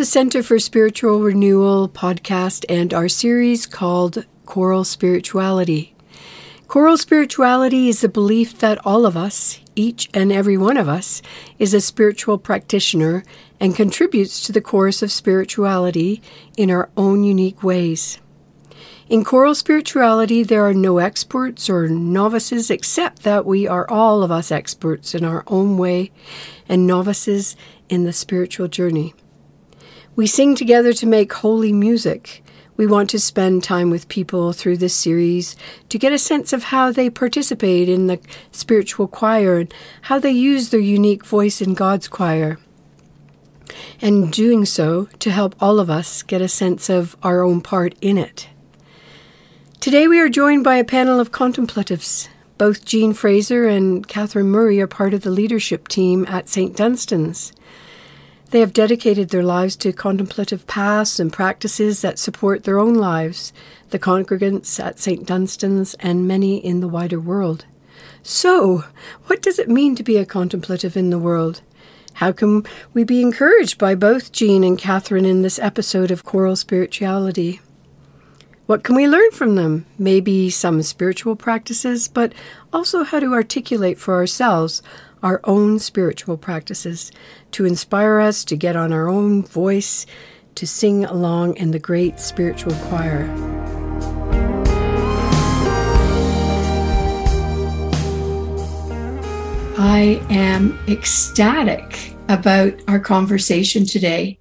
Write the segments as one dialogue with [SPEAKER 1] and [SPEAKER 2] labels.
[SPEAKER 1] the Center for Spiritual Renewal podcast and our series called Choral Spirituality. Choral spirituality is the belief that all of us, each and every one of us, is a spiritual practitioner and contributes to the chorus of spirituality in our own unique ways. In choral spirituality, there are no experts or novices, except that we are all of us experts in our own way and novices in the spiritual journey. We sing together to make holy music. We want to spend time with people through this series to get a sense of how they participate in the spiritual choir and how they use their unique voice in God's choir. And doing so to help all of us get a sense of our own part in it. Today we are joined by a panel of contemplatives. Both Jean Fraser and Catherine Murray are part of the leadership team at St. Dunstan's. They have dedicated their lives to contemplative paths and practices that support their own lives, the congregants at St. Dunstan's, and many in the wider world. So, what does it mean to be a contemplative in the world? How can we be encouraged by both Jean and Catherine in this episode of Choral Spirituality? What can we learn from them? Maybe some spiritual practices, but also how to articulate for ourselves our own spiritual practices to inspire us to get on our own voice to sing along in the great spiritual choir. I am ecstatic about our conversation today.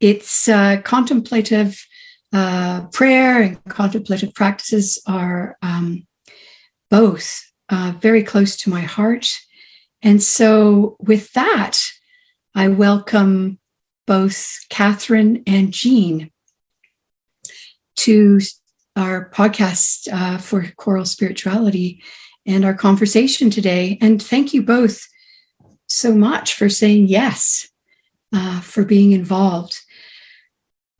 [SPEAKER 1] It's uh, contemplative uh, prayer and contemplative practices are um, both uh, very close to my heart. And so, with that, I welcome both Catherine and Jean to our podcast uh, for choral spirituality and our conversation today. And thank you both so much for saying yes, uh, for being involved.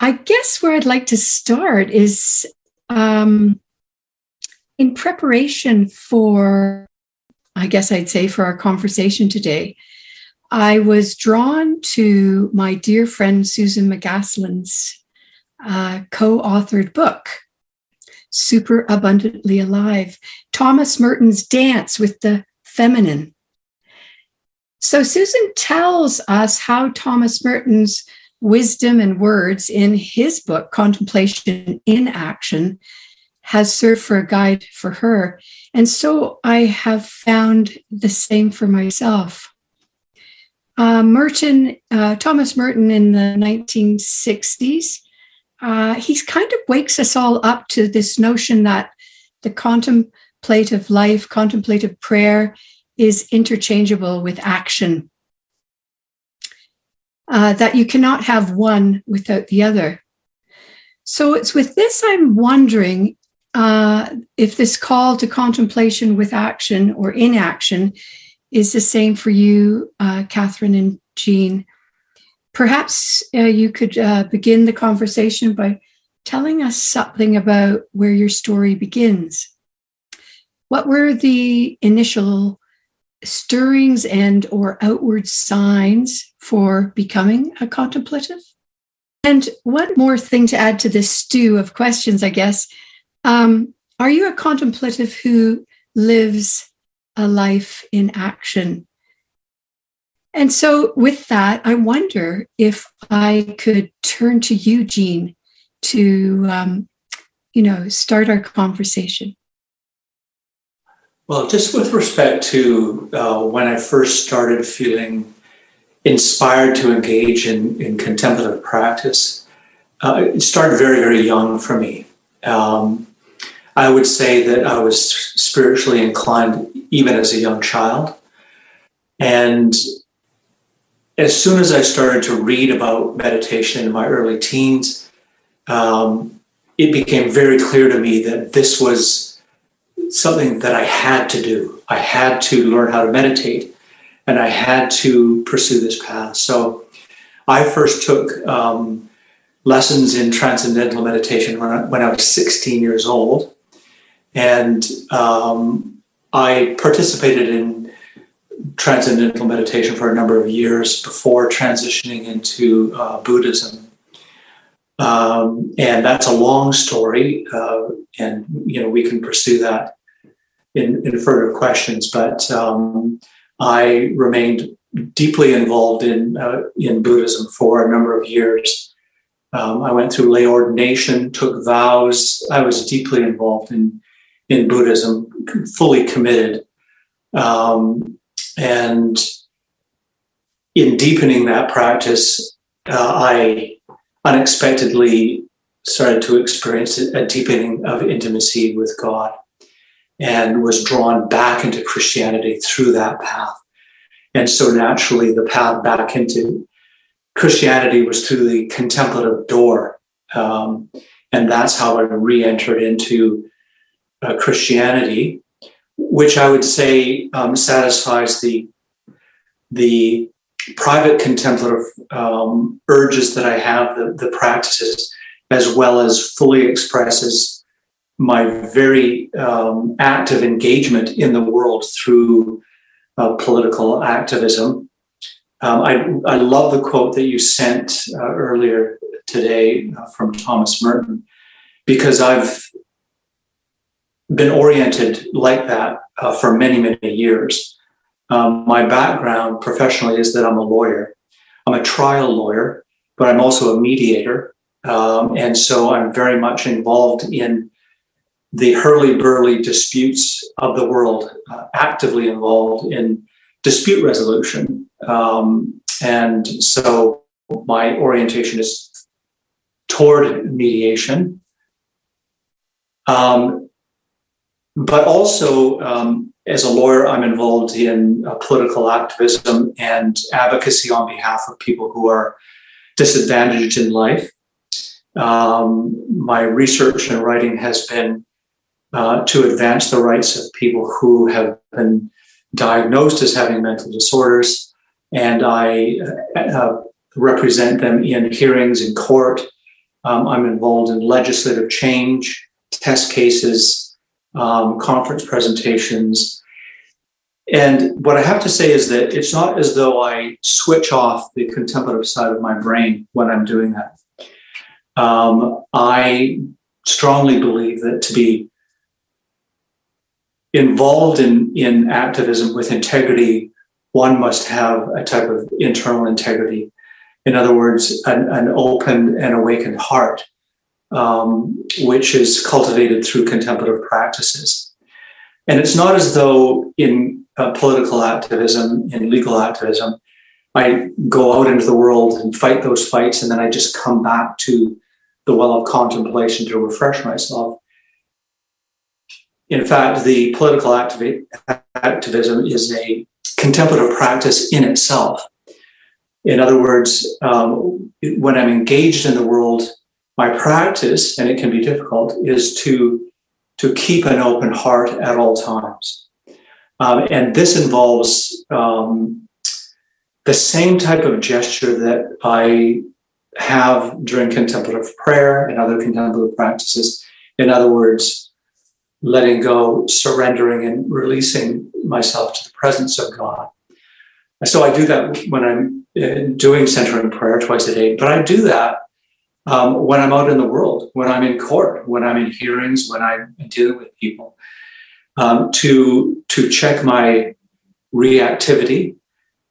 [SPEAKER 1] I guess where I'd like to start is um, in preparation for, I guess I'd say, for our conversation today. I was drawn to my dear friend Susan McCaslin's uh, co authored book, Super Abundantly Alive Thomas Merton's Dance with the Feminine. So, Susan tells us how Thomas Merton's wisdom and words in his book, Contemplation in Action, has served for a guide for her. And so I have found the same for myself. Uh, Merton, uh, Thomas Merton in the 1960s, uh, he kind of wakes us all up to this notion that the contemplative life, contemplative prayer is interchangeable with action uh, that you cannot have one without the other. So it's with this I'm wondering uh, if this call to contemplation with action or inaction is the same for you, uh, Catherine and Jean. Perhaps uh, you could uh, begin the conversation by telling us something about where your story begins. What were the initial stirrings and or outward signs for becoming a contemplative and one more thing to add to this stew of questions i guess um, are you a contemplative who lives a life in action and so with that i wonder if i could turn to you jean to um, you know start our conversation
[SPEAKER 2] well, just with respect to uh, when I first started feeling inspired to engage in, in contemplative practice, uh, it started very, very young for me. Um, I would say that I was spiritually inclined even as a young child. And as soon as I started to read about meditation in my early teens, um, it became very clear to me that this was something that I had to do. I had to learn how to meditate and I had to pursue this path. So I first took um, lessons in transcendental meditation when I, when I was 16 years old. And um, I participated in transcendental meditation for a number of years before transitioning into uh, Buddhism. Um, and that's a long story, uh, and you know we can pursue that in, in further questions. But um, I remained deeply involved in uh, in Buddhism for a number of years. Um, I went through lay ordination, took vows. I was deeply involved in in Buddhism, fully committed. Um, and in deepening that practice, uh, I unexpectedly started to experience a deepening of intimacy with God and was drawn back into Christianity through that path. And so naturally, the path back into Christianity was through the contemplative door. Um, and that's how I re entered into uh, Christianity, which I would say um, satisfies the, the private contemplative um, urges that I have, the, the practices, as well as fully expresses my very um, active engagement in the world through uh, political activism. Um, I, I love the quote that you sent uh, earlier today uh, from Thomas Merton because I've been oriented like that uh, for many, many years. Um, my background professionally is that I'm a lawyer. I'm a trial lawyer, but I'm also a mediator. Um, and so I'm very much involved in the hurly burly disputes of the world, uh, actively involved in dispute resolution. Um, and so my orientation is toward mediation. Um, but also, um, as a lawyer, I'm involved in uh, political activism and advocacy on behalf of people who are disadvantaged in life. Um, my research and writing has been uh, to advance the rights of people who have been diagnosed as having mental disorders, and I uh, uh, represent them in hearings in court. Um, I'm involved in legislative change, test cases, um, conference presentations. And what I have to say is that it's not as though I switch off the contemplative side of my brain when I'm doing that. Um, I strongly believe that to be involved in, in activism with integrity, one must have a type of internal integrity. In other words, an, an open and awakened heart, um, which is cultivated through contemplative practices. And it's not as though in uh, political activism, in legal activism, I go out into the world and fight those fights, and then I just come back to the well of contemplation to refresh myself. In fact, the political activi- activism is a contemplative practice in itself. In other words, um, when I'm engaged in the world, my practice, and it can be difficult, is to, to keep an open heart at all times. Um, and this involves um, the same type of gesture that I have during contemplative prayer and other contemplative practices. In other words, letting go, surrendering, and releasing myself to the presence of God. so I do that when I'm uh, doing centering prayer twice a day, but I do that um, when I'm out in the world, when I'm in court, when I'm in hearings, when I'm dealing with people, um, to to check my reactivity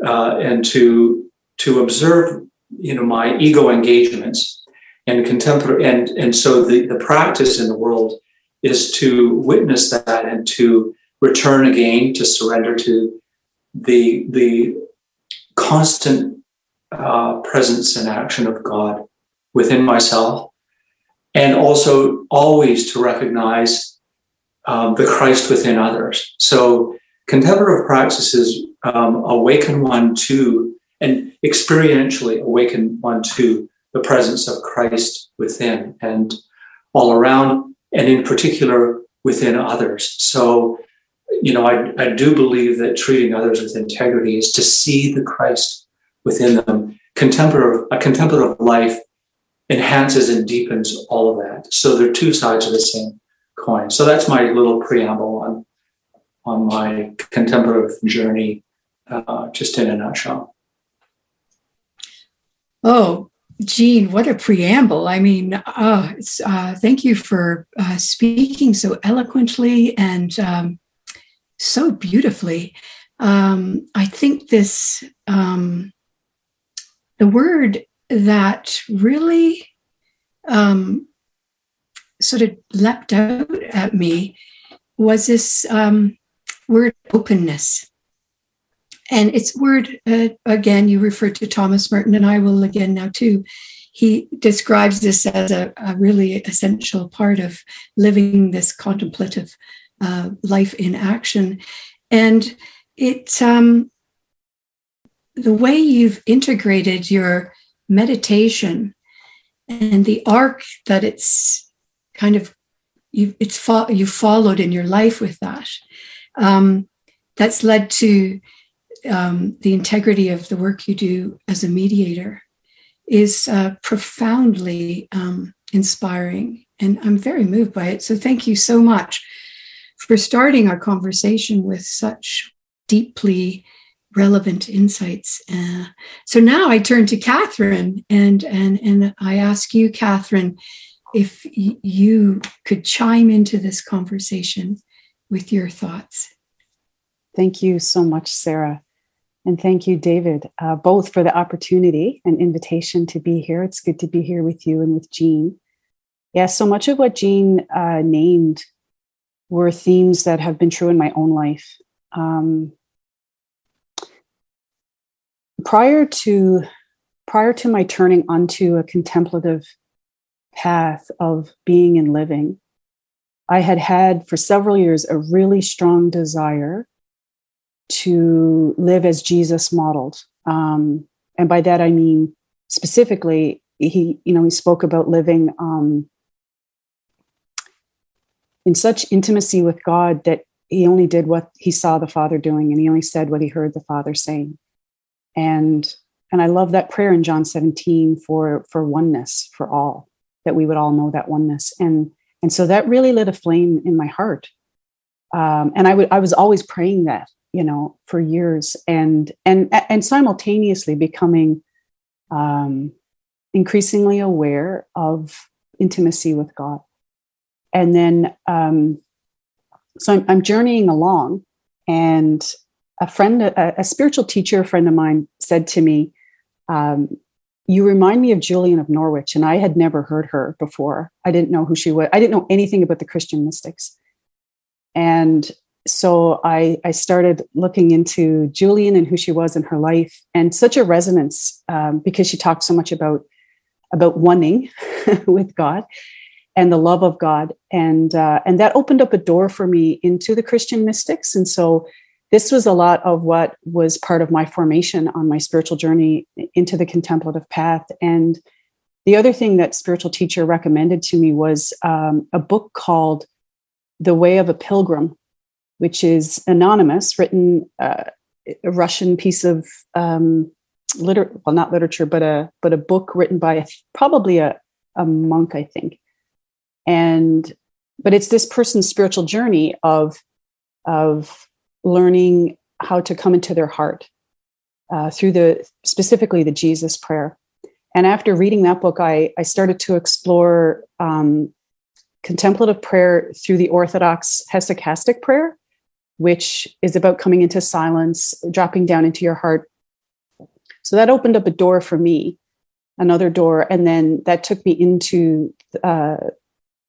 [SPEAKER 2] uh, and to to observe, you know, my ego engagements and contemporary and and so the the practice in the world is to witness that and to return again to surrender to the the constant uh, presence and action of God within myself, and also always to recognize um, the Christ within others. So contemplative practices um, awaken one to and experientially awaken one to the presence of Christ within and all around and in particular within others. So, you know, I, I do believe that treating others with integrity is to see the Christ within them. Contemplative, a contemplative life enhances and deepens all of that. So they're two sides of the same coin. So that's my little preamble on on my contemplative journey uh, just in a nutshell.
[SPEAKER 1] Oh, Jean, what a preamble. I mean, uh, uh, thank you for uh, speaking so eloquently and um, so beautifully. Um, I think this, um, the word that really um, sort of leapt out at me was this um, word openness. And it's word, uh, again, you referred to Thomas Merton, and I will again now too. He describes this as a, a really essential part of living this contemplative uh, life in action. And it's um, the way you've integrated your meditation and the arc that it's kind of you it's fo- you followed in your life with that um, that's led to um, the integrity of the work you do as a mediator is uh, profoundly um, inspiring. And i'm very moved by it. So thank you so much for starting our conversation with such deeply relevant insights. Uh, so now I turn to Catherine and and and I ask you, Catherine, if y- you could chime into this conversation with your thoughts.
[SPEAKER 3] Thank you so much, Sarah. And thank you, David, uh, both for the opportunity and invitation to be here. It's good to be here with you and with Jean. Yeah, so much of what Jean uh, named were themes that have been true in my own life. Um, prior to prior to my turning onto a contemplative path of being and living, I had had for several years a really strong desire to live as Jesus modeled. Um, and by that I mean specifically, he, you know, he spoke about living um, in such intimacy with God that he only did what he saw the Father doing, and he only said what he heard the Father saying and and i love that prayer in john 17 for for oneness for all that we would all know that oneness. And and so that really lit a flame in my heart. Um, and i would i was always praying that you know for years and and and simultaneously becoming um, increasingly aware of intimacy with god. And then um, so I'm, I'm journeying along and a friend, a, a, spiritual teacher a friend of mine said to me, um, you remind me of Julian of Norwich. And I had never heard her before. I didn't know who she was. I didn't know anything about the Christian mystics. And so I, I started looking into Julian and who she was in her life and such a resonance um, because she talked so much about, about wanting with God and the love of God. And, uh, and that opened up a door for me into the Christian mystics. And so this was a lot of what was part of my formation on my spiritual journey into the contemplative path. And the other thing that spiritual teacher recommended to me was um, a book called The Way of a Pilgrim, which is anonymous, written uh, a Russian piece of um, liter well not literature, but a but a book written by a, probably a, a monk, I think. And but it's this person's spiritual journey of of learning how to come into their heart uh, through the specifically the Jesus prayer. And after reading that book, I, I started to explore um, contemplative prayer through the Orthodox hesychastic prayer, which is about coming into silence, dropping down into your heart. So that opened up a door for me, another door, and then that took me into uh,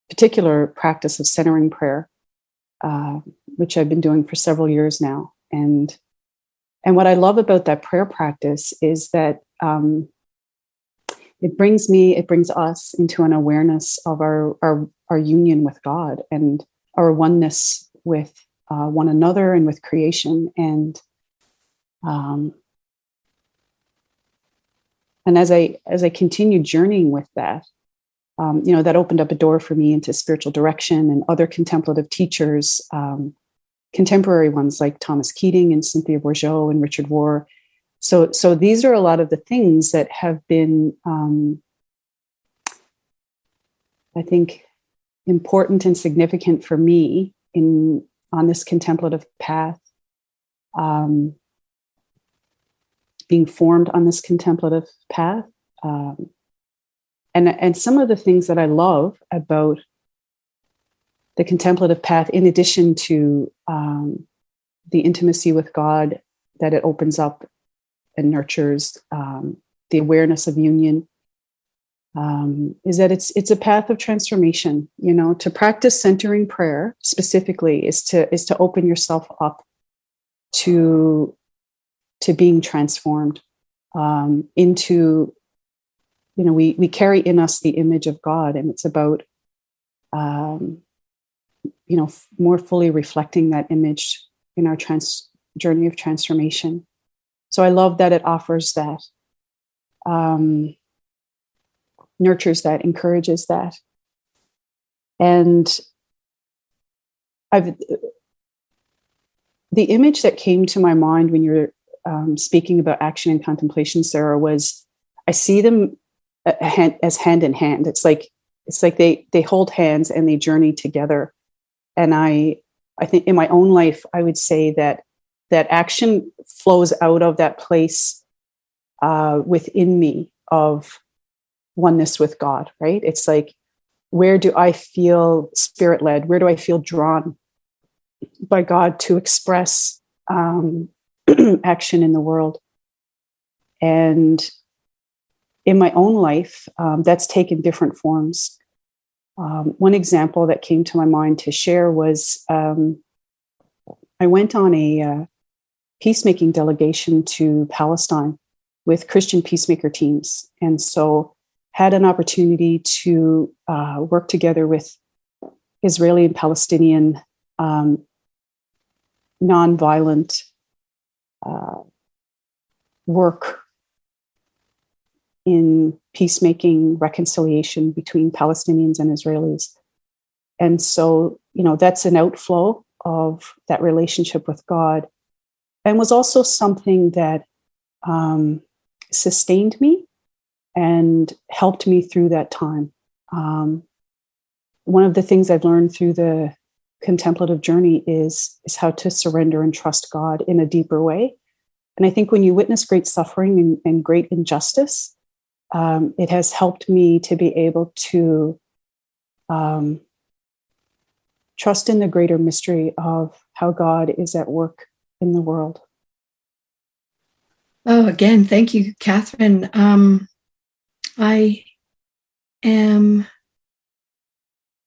[SPEAKER 3] particular practice of centering prayer, uh, which I've been doing for several years now. And and what I love about that prayer practice is that um, it brings me, it brings us into an awareness of our our, our union with God and our oneness with uh, one another and with creation. And um, and as I as I continue journeying with that, um, you know, that opened up a door for me into spiritual direction and other contemplative teachers, um, contemporary ones like Thomas Keating and Cynthia Bourgeault and Richard Rohr. So, so these are a lot of the things that have been, um, I think, important and significant for me in on this contemplative path. Um, being formed on this contemplative path. Um, and, and some of the things that I love about the contemplative path, in addition to um, the intimacy with God that it opens up and nurtures, um, the awareness of union, um, is that it's it's a path of transformation. You know, to practice centering prayer specifically is to is to open yourself up to to being transformed um, into you know we we carry in us the image of god and it's about um, you know f- more fully reflecting that image in our trans journey of transformation so i love that it offers that um, nurtures that encourages that and i've the image that came to my mind when you're um, speaking about action and contemplation sarah was i see them as hand in hand. It's like it's like they they hold hands and they journey together. And I I think in my own life, I would say that that action flows out of that place uh, within me of oneness with God. Right? It's like where do I feel spirit led? Where do I feel drawn by God to express um, action in the world? And in my own life, um, that's taken different forms. Um, one example that came to my mind to share was um, I went on a uh, peacemaking delegation to Palestine with Christian peacemaker teams. And so had an opportunity to uh, work together with Israeli and Palestinian um, nonviolent uh, work in peacemaking reconciliation between Palestinians and Israelis. And so, you know, that's an outflow of that relationship with God and was also something that um, sustained me and helped me through that time. Um, one of the things I've learned through the contemplative journey is, is how to surrender and trust God in a deeper way. And I think when you witness great suffering and, and great injustice, um, it has helped me to be able to um, trust in the greater mystery of how God is at work in the world.
[SPEAKER 1] Oh, again, thank you, Catherine. Um, I am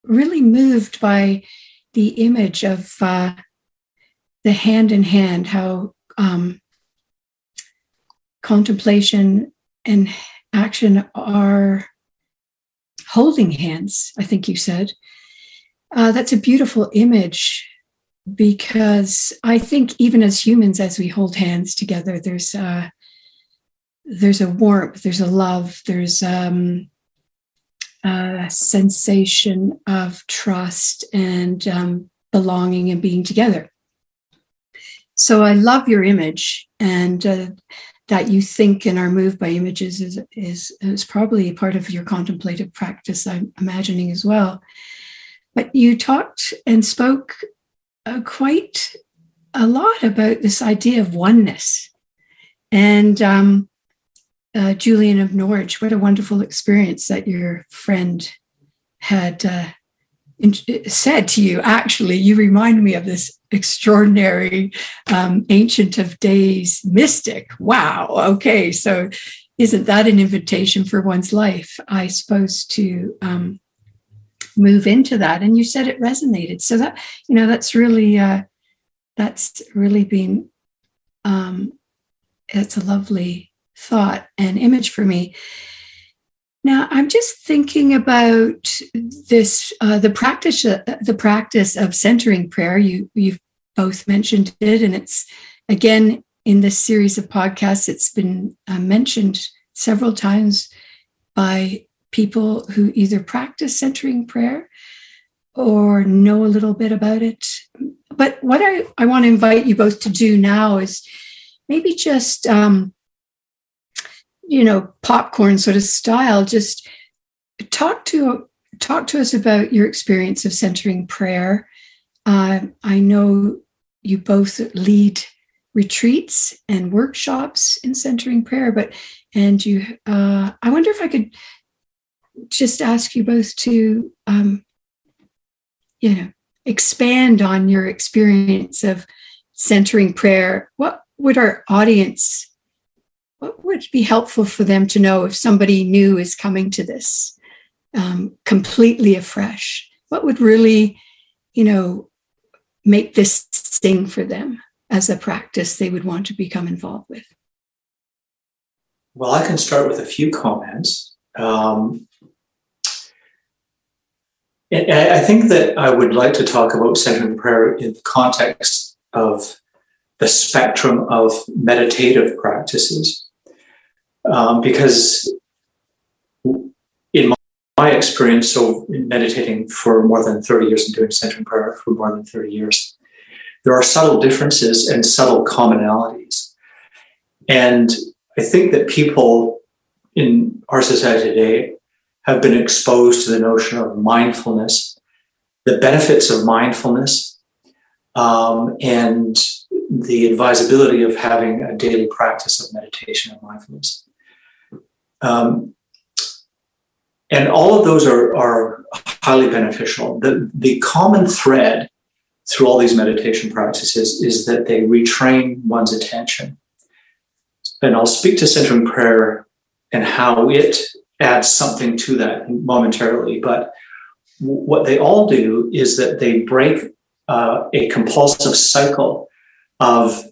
[SPEAKER 1] really moved by the image of uh, the hand in hand, how um, contemplation and action are holding hands, I think you said. Uh, that's a beautiful image because I think even as humans, as we hold hands together, there's a, there's a warmth, there's a love, there's um, a sensation of trust and um, belonging and being together. So I love your image, and uh, that you think and are moved by images is, is, is probably part of your contemplative practice, I'm imagining as well. But you talked and spoke uh, quite a lot about this idea of oneness. And um, uh, Julian of Norwich, what a wonderful experience that your friend had uh, said to you. Actually, you remind me of this extraordinary um, ancient of days mystic. Wow. Okay. So, isn't that an invitation for one's life? I suppose to um, move into that. And you said it resonated. So that you know that's really uh, that's really been um, it's a lovely thought and image for me. Now, I'm just thinking about this uh, the practice uh, the practice of centering prayer. You you've both mentioned it, and it's again in this series of podcasts. It's been uh, mentioned several times by people who either practice centering prayer or know a little bit about it. But what I, I want to invite you both to do now is maybe just um, you know, popcorn sort of style, just talk to talk to us about your experience of centering prayer. Uh, I know you both lead retreats and workshops in centering prayer. But and you, uh, I wonder if I could just ask you both to, um, you know, expand on your experience of centering prayer. What would our audience? What would be helpful for them to know if somebody new is coming to this um, completely afresh? What would really, you know, make this sting for them as a practice they would want to become involved with?
[SPEAKER 2] Well, I can start with a few comments. Um, I think that I would like to talk about centering prayer in the context of the spectrum of meditative practices. Um, because in my, my, experience, so in meditating for more than 30 years and doing centering prayer for more than 30 years, there are subtle differences and subtle commonalities. And I think that people in our society today have been exposed to the notion of mindfulness, the benefits of mindfulness, um, and the advisability of having a daily practice of meditation and mindfulness. Um, and all of those are, are highly beneficial. The, the common thread through all these meditation practices is that they retrain one's attention. And I'll speak to centering prayer and how it adds something to that momentarily. But what they all do is that they break uh, a compulsive cycle of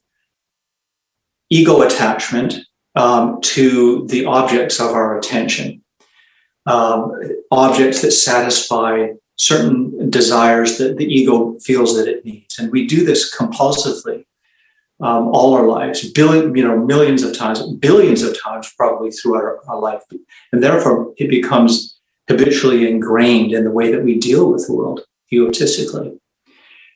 [SPEAKER 2] ego attachment um, to the objects of our attention, um, objects that satisfy certain desires that the ego feels that it needs. And we do this compulsively um, all our lives, billion, you know, millions of times, billions of times probably throughout our, our life. And therefore, it becomes habitually ingrained in the way that we deal with the world egotistically.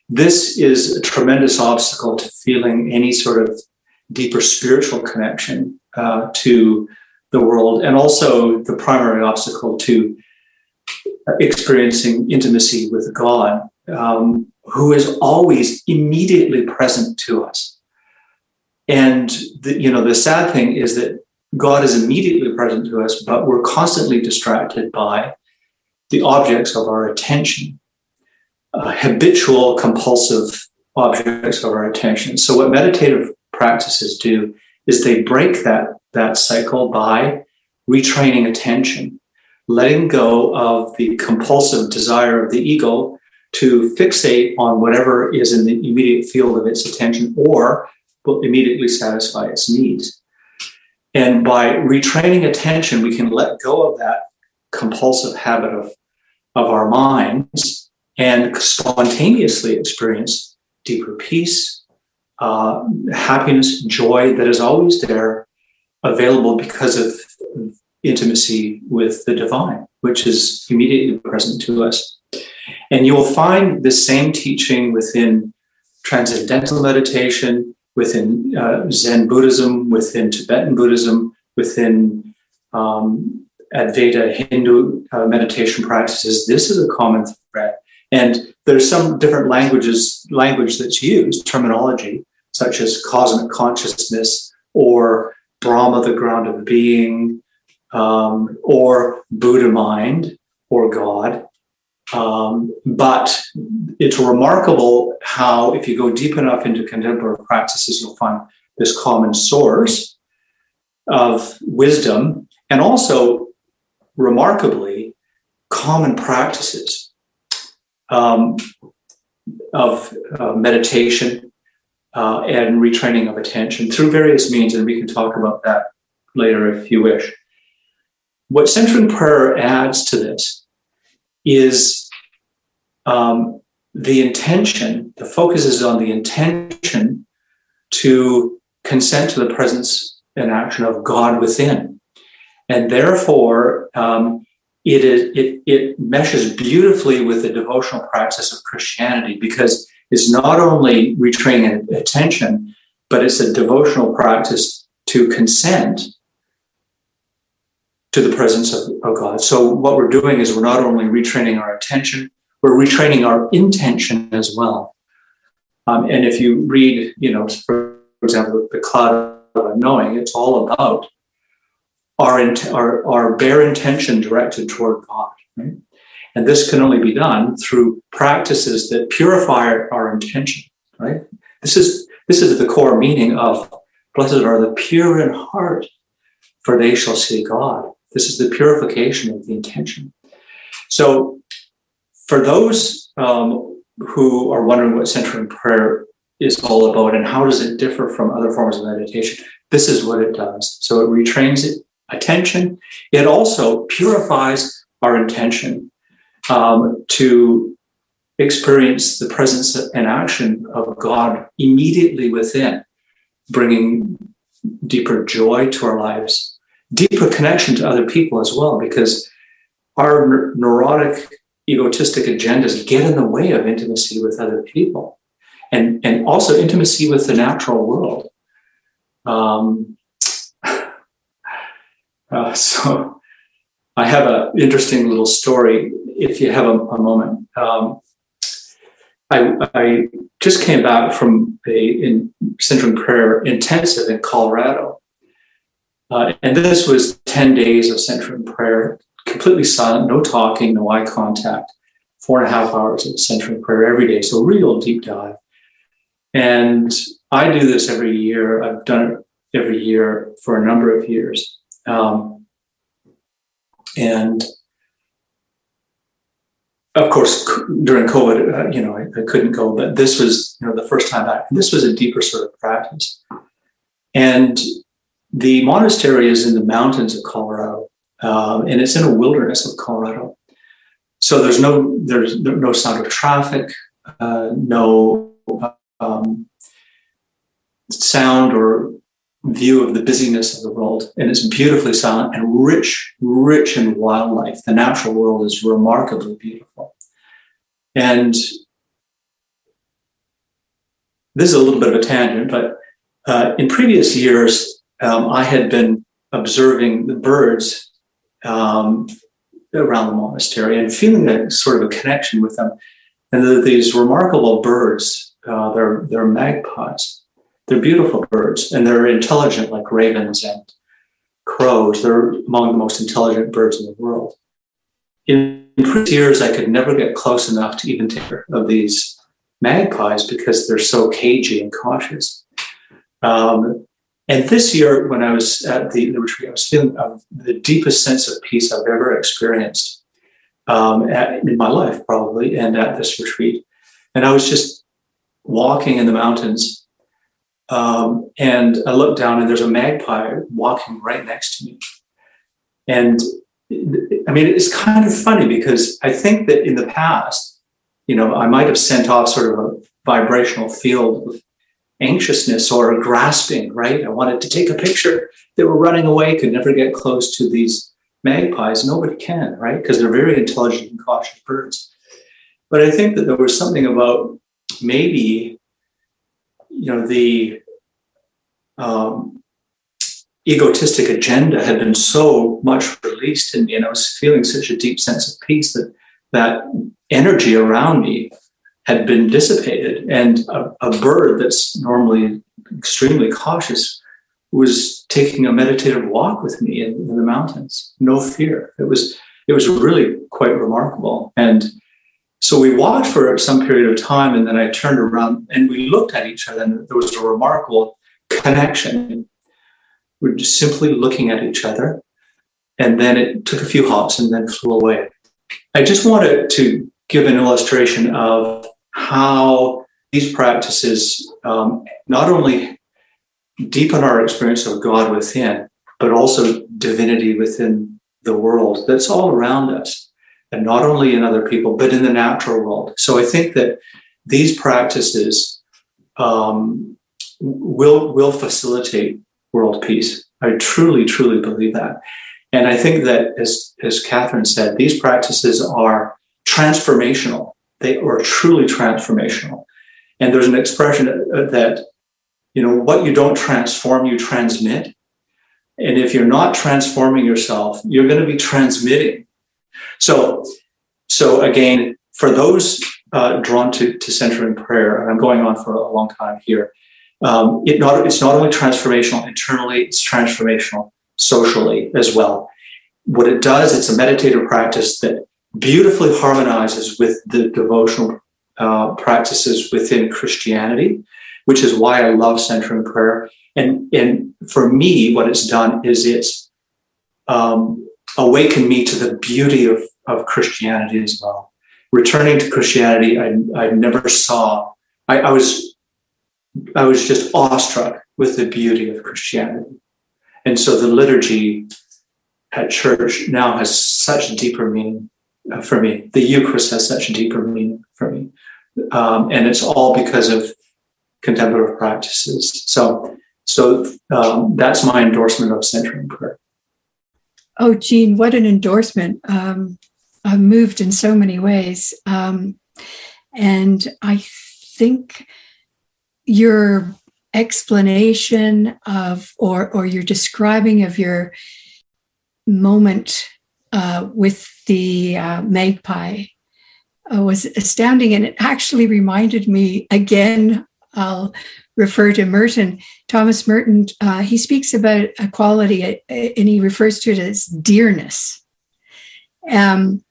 [SPEAKER 2] This is a tremendous obstacle to feeling any sort of deeper spiritual connection uh, to the world, and also the primary obstacle to experiencing intimacy with God, um, who is always immediately present to us. And the, you know, the sad thing is that God is immediately present to us, but we're constantly distracted by the objects of our attention, uh, habitual, compulsive objects of our attention. So, what meditative practices do is they break that that cycle by retraining attention, letting go of the compulsive desire of the ego to fixate on whatever is in the immediate field of its attention or will immediately satisfy its needs. And by retraining attention, we can let go of that compulsive habit of, of our minds and spontaneously experience deeper peace, uh, happiness, joy that is always there, available because of intimacy with the divine, which is immediately present to us. And you will find the same teaching within transcendental meditation, within uh, Zen Buddhism, within Tibetan Buddhism, within um, Advaita Hindu uh, meditation practices. This is a common thread. And there's some different languages, language that's used, terminology, such as cosmic consciousness or Brahma, the ground of being, um, or Buddha mind or God. Um, but it's remarkable how, if you go deep enough into contemplative practices, you'll find this common source of wisdom and also, remarkably, common practices um, of uh, meditation uh, and retraining of attention through various means. And we can talk about that later if you wish. What centering prayer adds to this is um, the intention, the focus is on the intention to consent to the presence and action of God within. And therefore, um, it, is, it, it meshes beautifully with the devotional practice of Christianity because it's not only retraining attention, but it's a devotional practice to consent to the presence of, of God. So what we're doing is we're not only retraining our attention, we're retraining our intention as well. Um, and if you read, you know, for example, the cloud of unknowing, it's all about our, our, our bare intention directed toward God. Right? And this can only be done through practices that purify our intention. Right? This is this is the core meaning of blessed are the pure in heart, for they shall see God. This is the purification of the intention. So, for those um, who are wondering what centering prayer is all about and how does it differ from other forms of meditation, this is what it does. So, it retrains it, attention. It also purifies our intention um, to experience the presence and action of God immediately within, bringing deeper joy to our lives, deeper connection to other people as well, because our neurotic, egotistic agendas get in the way of intimacy with other people and, and also intimacy with the natural world. Um, uh, so I have an interesting little story if you have a, a moment. Um, I, I, just came back from a in Prayer intensive in Colorado. Uh, and this was 10 days of centering prayer, completely silent, no talking, no eye contact, four and a half hours of centering prayer every day. So, real deep dive. And I do this every year. I've done it every year for a number of years. Um, and of course, during COVID, uh, you know, I, I, couldn't go, but this was, you know, the first time back. This was a deeper sort of practice. And the monastery is in the mountains of Colorado, uh, and it's in a wilderness of Colorado. So there's no there's no sound of traffic, uh, no um, sound or view of the busyness of the world. And it's beautifully silent and rich, rich in wildlife. The natural world is remarkably beautiful. And this is a little bit of a tangent, but uh, in previous years, um, I had been observing the birds um, around the monastery and feeling a sort of a connection with them. And these remarkable birds, uh, they're, they're magpies they're beautiful birds and they're intelligent like ravens and crows. They're among the most intelligent birds in the world. In previous years, I could never get close enough to even take of these magpies because they're so cagey and cautious. Um, and this year, when I was at the, the retreat, I was feeling uh, the deepest sense of peace I've ever experienced um, at, in my life, probably, and at this retreat. And I was just walking in the mountains um, and I look down and there's a magpie walking right next to me. And I mean, it's kind of funny because I think that in the past, you know, I might have sent off sort of a vibrational field of anxiousness or grasping, right? I wanted to take a picture. They were running away, could never get close to these magpies. Nobody can, right? Because they're very intelligent and cautious birds. But I think that there was something about maybe you know the um, egotistic agenda had been so much released in me, and I was feeling such a deep sense of peace that that energy around me had been dissipated, and a, a bird that's normally extremely cautious was taking a meditative walk with me in, in the mountains, no fear. It was it was really quite remarkable, and so we walked for some period of time, and then I turned around and we looked at each other, and there was a remarkable connection. We are just simply looking at each other, and then it took a few hops and then flew away. I just wanted to give an illustration of how these practices um, not only deepen our experience of God within, but also divinity within the world that's all around us and not only in other people, but in the natural world. So I think that these practices um, will will facilitate world peace. I truly, truly believe that. And I think that, as, as Catherine said, these practices are transformational. They are truly transformational. And there's an expression that, you know, what you don't transform, you transmit. And if you're not transforming yourself, you're going to be transmitting so, so again, for those uh, drawn to, to centering prayer, and I'm going on for a long time here, um, it not, it's not only transformational internally, it's transformational socially as well. What it does, it's a meditative practice that beautifully harmonizes with the devotional uh, practices within Christianity, which is why I love centering prayer. And, and for me, what it's done is it's um, awakened me to the beauty of, of Christianity as well. Returning to Christianity, I, I never saw, I, I was I was just awestruck with the beauty of Christianity. And so the liturgy at church now has such a deeper meaning uh, for me. The Eucharist has such a deeper meaning for me. Um, and it's all because of contemplative practices. So, so um, that's my endorsement of centering prayer.
[SPEAKER 1] Oh, Jean, what an endorsement! Um, I've moved in so many ways, um, and I think your explanation of or or your describing of your moment uh, with the uh, magpie uh, was astounding and it actually reminded me again i'll refer to merton thomas merton uh, he speaks about a quality uh, and he refers to it as dearness um,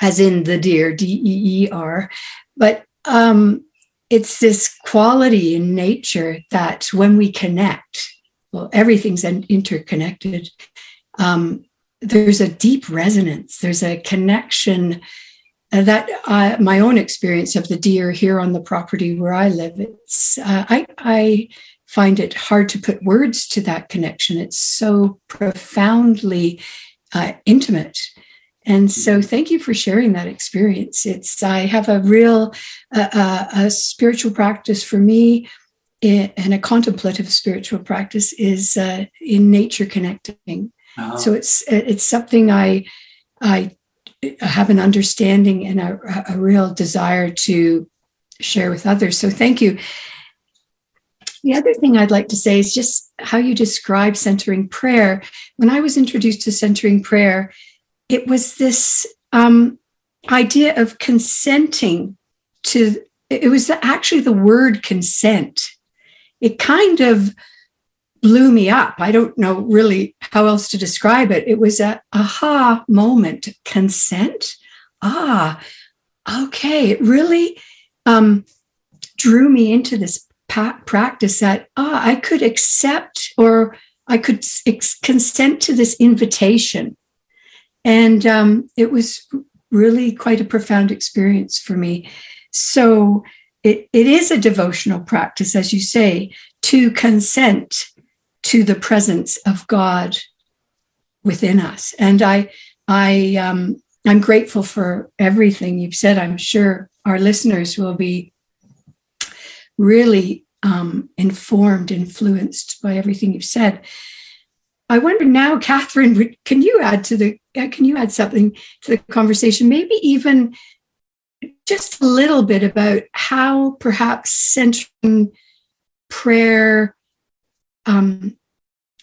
[SPEAKER 1] as in the deer d-e-e-r but um, it's this quality in nature that when we connect, well, everything's interconnected. Um, there's a deep resonance. There's a connection uh, that uh, my own experience of the deer here on the property where I live. It's uh, I, I find it hard to put words to that connection. It's so profoundly uh, intimate and so, thank you for sharing that experience. It's I have a real uh, a spiritual practice for me, and a contemplative spiritual practice is uh, in nature connecting. Oh. So it's it's something I I have an understanding and a, a real desire to share with others. So thank you. The other thing I'd like to say is just how you describe centering prayer. When I was introduced to centering prayer, it was this um, idea of consenting to it was actually the word consent it kind of blew me up. I don't know really how else to describe it. It was a aha moment. Consent? Ah okay. It really um, drew me into this pa- practice that ah i could accept or i could ex- consent to this invitation. And um, it was really quite a profound experience for me. So it, it is a devotional practice, as you say, to consent to the presence of God within us. And I, I, um, I'm grateful for everything you've said. I'm sure our listeners will be really um, informed, influenced by everything you've said. I wonder now, Catherine, can you add to the can you add something to the conversation? Maybe even just a little bit about how perhaps centering prayer, um,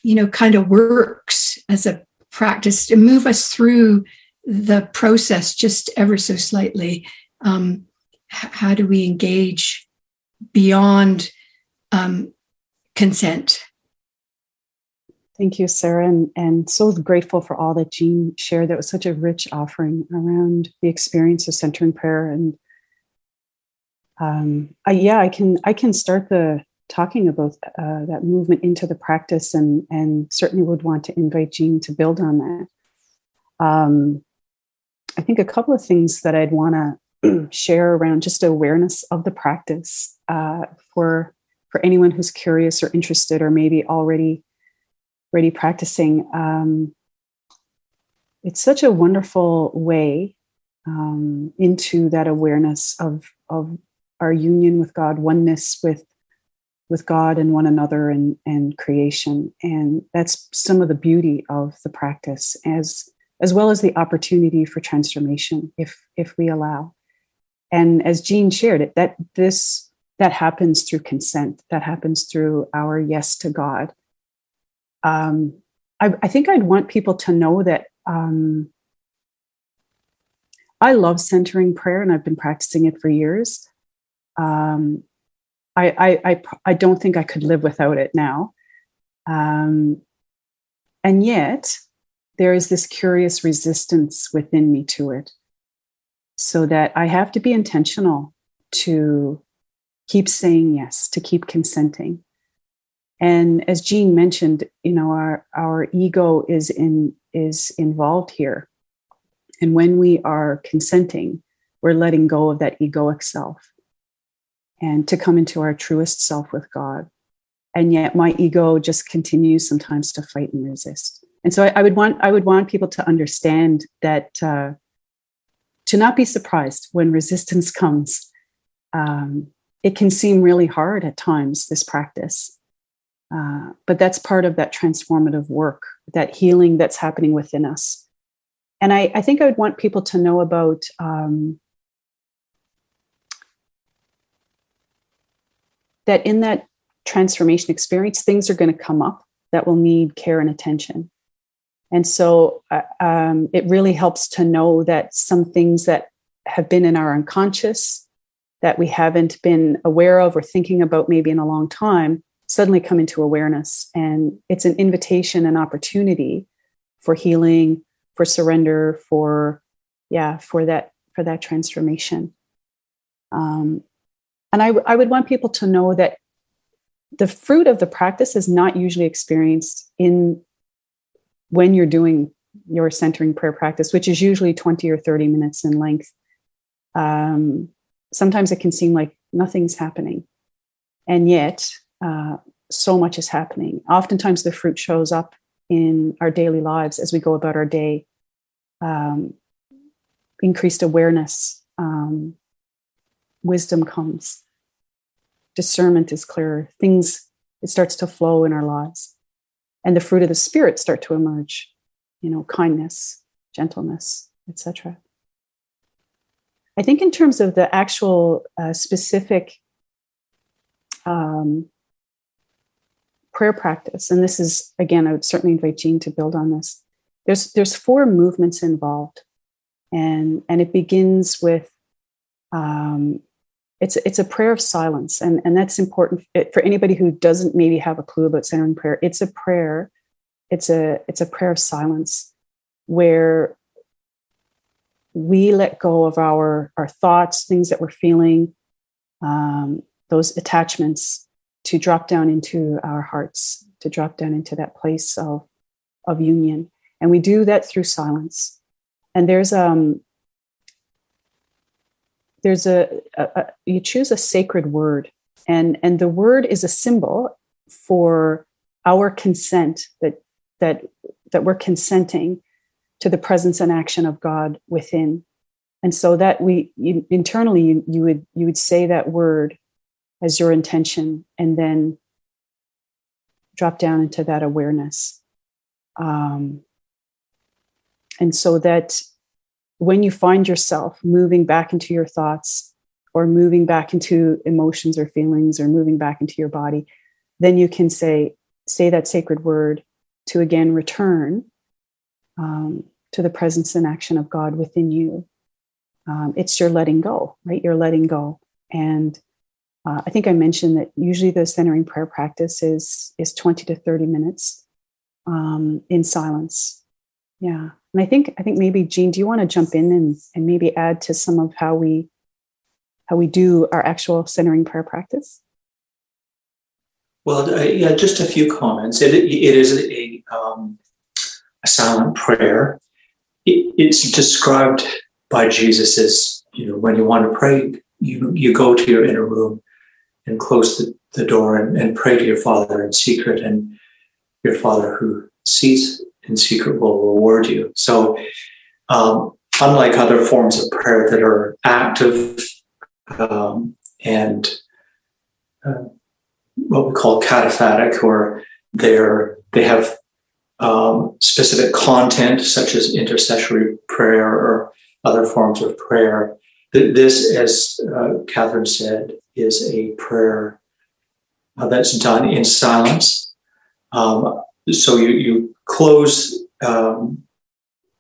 [SPEAKER 1] you know, kind of works as a practice to move us through the process just ever so slightly. Um, how do we engage beyond um, consent?
[SPEAKER 3] Thank you, Sarah, and, and so grateful for all that Jean shared. That was such a rich offering around the experience of centering prayer. And um, I, yeah, I can I can start the talking about uh, that movement into the practice, and and certainly would want to invite Jean to build on that. Um, I think a couple of things that I'd want to share around just awareness of the practice uh, for for anyone who's curious or interested, or maybe already already practicing, um, it's such a wonderful way um, into that awareness of of our union with God, oneness with with God and one another and and creation, and that's some of the beauty of the practice, as as well as the opportunity for transformation, if if we allow. And as Jean shared it, that this that happens through consent, that happens through our yes to God, um, I, I, think I'd want people to know that um, I love centering prayer and I've been practicing it for years. Um, I, I, I, I don't think I could live without it now. Um, and yet, there is this curious resistance within me to it. So that I have to be intentional to keep saying yes, to keep consenting. And as Jean mentioned, you know, our, our ego is in is involved here. And when we are consenting, we're letting go of that egoic self and to come into our truest self with God. And yet my ego just continues sometimes to fight and resist. And so I, I would want I would want people to understand that uh, to not be surprised when resistance comes. Um, it can seem really hard at times, this practice. Uh, but that's part of that transformative work, that healing that's happening within us. And I, I think I would want people to know about um, that in that transformation experience, things are going to come up that will need care and attention. And so uh, um, it really helps to know that some things that have been in our unconscious, that we haven't been aware of or thinking about maybe in a long time, suddenly come into awareness. And it's an invitation, an opportunity for healing, for surrender, for, yeah, for that, for that transformation. Um, and I, would want people to know that the fruit of the practice is not usually experienced in when you're doing your centering prayer practice, which is usually 20 or 30 minutes in length. Um, sometimes it can seem like nothing's happening. And yet, uh, so much is happening. Oftentimes, the fruit shows up in our daily lives as we go about our day. Um, increased awareness, um, wisdom comes discernment is clearer. Things it starts to flow in our lives. And the fruit of the spirit start to emerge you know kindness gentleness etc i think in terms of the actual uh, specific um, prayer practice and this is again i would certainly invite jean to build on this there's there's four movements involved. And and it begins with um, it's it's a prayer of silence. And and that's important for anybody who doesn't maybe have a clue about centering prayer. It's a prayer it's a it's a prayer of silence where we let go of our our thoughts things that we're feeling um, those attachments to drop down into our hearts to drop down into that place of of union. And we do that through silence. And there's um there's a, a, a, you choose a sacred word and and the word is a symbol for our consent that that that we're consenting to the presence and action of god within. And so that we you, internally you, you would you would say that word as your intention and then drop down into that awareness. Um, and so that when you find yourself moving back into your thoughts or moving back into emotions or feelings or moving back into your body, then you can say, say that sacred word to again return um, to the presence and action of God within you. Um, it's your letting go, right? You're letting go. And uh, I think I mentioned that usually the centering prayer practice is is 20 to 30 minutes um, in silence. Yeah. And I think I think maybe Jean, do you want to jump in and, and maybe add to some of how we how we do our actual centering prayer practice?
[SPEAKER 2] Well, uh, yeah, just a few comments. It, it is a, um, a silent prayer. It, it's described by Jesus as you know when you want to pray, you you go to your inner room and close the, the door and, and pray to your Father in secret, and your Father who sees in secret will reward you. So, um, unlike other forms of prayer that are active um, and uh, what we call cataphatic, or they're they have um, specific content, such as intercessory prayer or other forms of prayer. This, as uh, Catherine said, is a prayer uh, that's done in silence. Um, so you, you close um,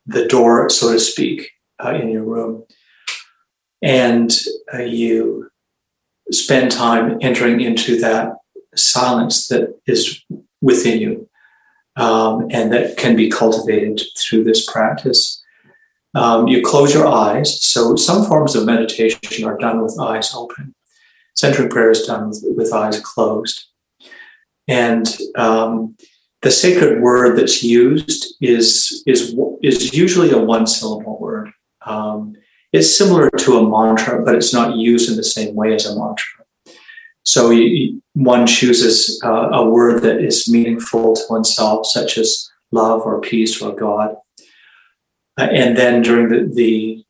[SPEAKER 2] the door, so to speak, uh, in your room, and uh, you spend time entering into that silence that is within you um, and that can be cultivated through this practice. Um, you close your eyes. So, some forms of meditation are done with eyes open. Centering prayer is done with, with eyes closed. And um, the sacred word that's used is, is, is usually a one syllable word. Um, it's similar to a mantra, but it's not used in the same way as a mantra. So you, one chooses uh, a word that is meaningful to oneself, such as love or peace or God. Uh, and then during the, the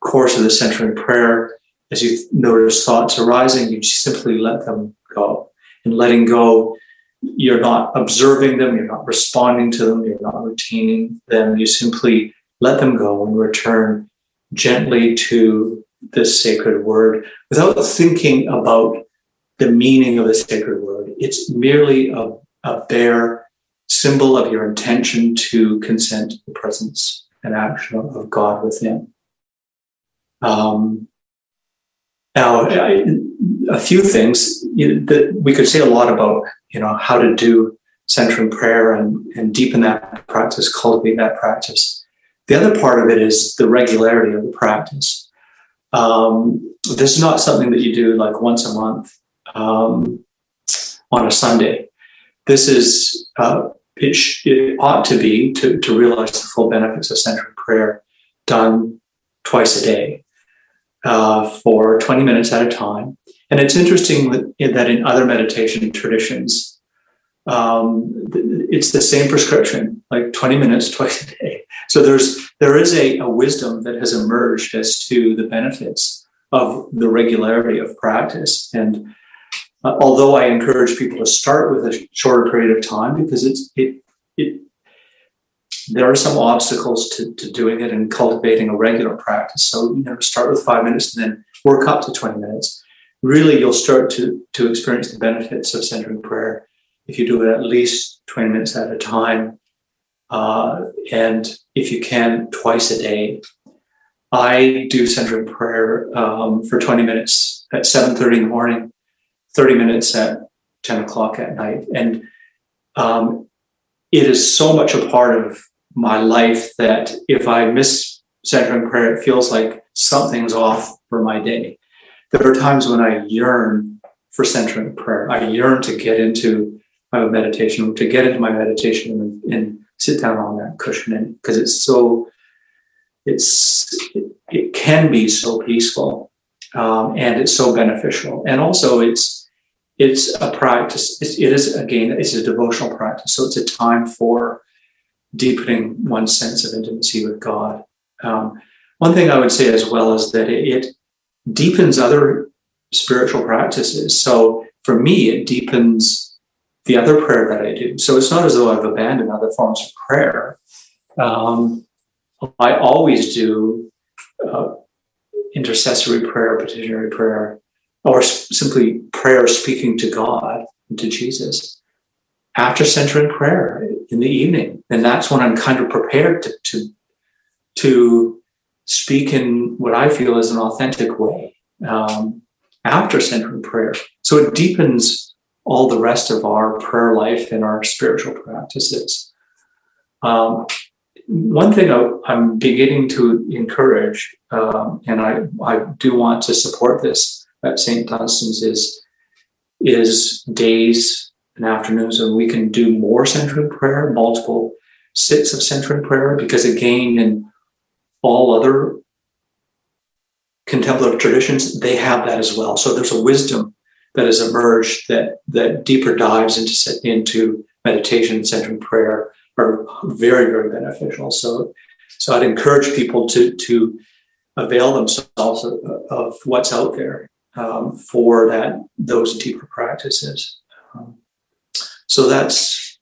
[SPEAKER 2] course of the centering prayer, as you notice thoughts arising, you simply let them go. And letting go, you're not observing them, you're not responding to them, you're not retaining them. You simply let them go and return gently to this sacred word without thinking about the meaning of the sacred word. It's merely a, a bare symbol of your intention to consent to the presence and action of God within. Um, now, I, a few things you know, that we could say a lot about, you know, how to do centering prayer and, and deepen that practice, cultivate that practice. The other part of it is the regularity of the practice. Um, this is not something that you do like once a month um, on a Sunday. This is, uh, it, sh- it, ought to be to, to realize the full benefits of centering prayer done twice a day uh, for 20 minutes at a time. And it's interesting that, in other meditation traditions, um, it's the same prescription, like 20 minutes twice a day. So there's there is a, a wisdom that has emerged as to the benefits of the regularity of practice. And uh, although I encourage people to start with a shorter period of time because it's it it there are some obstacles to, to doing it and cultivating a regular practice. So you know, start with five minutes and then work up to 20 minutes. Really, you'll start to to experience the benefits of centering prayer if you do it at least 20 minutes at a time, uh, and if you can, twice a day. I do centering prayer um, for 20 minutes at 7:30 in the morning 30 minutes at 10 o'clock at night. And um, it is so much a part of my life that if I miss centering prayer, it feels like something's off for my day. There are times when I yearn for centering prayer. I yearn to get into my meditation, to get into my meditation and, and sit down on that cushion and because it's so, it's, it, it, can be so peaceful um, and it's so beneficial. And also it's, it's a practice. It's, it is again, it's a devotional practice. So it's a time for deepening one's sense of intimacy with God. Um, one thing I would say as well is that it, it deepens other spiritual practices. So for me, it deepens the other prayer that I do. So it's not as though I've abandoned other forms of prayer. Um, I always do uh, intercessory prayer, petitionary prayer, or simply prayer speaking to God and to Jesus after centering prayer in the evening. And that's when I'm kind of prepared to, to, to speak in what I feel is an authentic way um, after centering prayer. So it deepens all the rest of our prayer life and our spiritual practices. Um, one thing I, am beginning to encourage, um, and I, I do want to support this, at St. Dunstan's is is days and afternoons and we can do more centering prayer, multiple sits of centering prayer, because again, in all other contemplative traditions, they have that as well. So there's a wisdom that has emerged that that deeper dives into into meditation and centering prayer are very, very beneficial. So so I'd encourage people to to avail themselves of, of what's out there um, for that those deeper practices. Um, so that's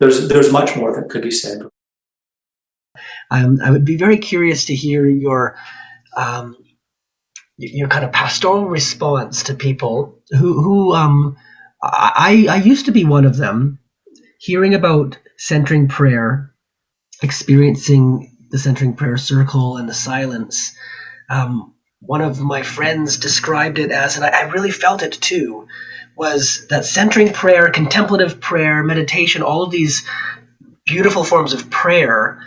[SPEAKER 2] there's there's much more that could be said.
[SPEAKER 4] Um, I would be very curious to hear your um, your kind of pastoral response to people who who um, I I used to be one of them, hearing about centering prayer, experiencing the centering prayer circle and the silence. Um, one of my friends described it as, and I, I really felt it too, was that centering prayer, contemplative prayer, meditation, all of these beautiful forms of prayer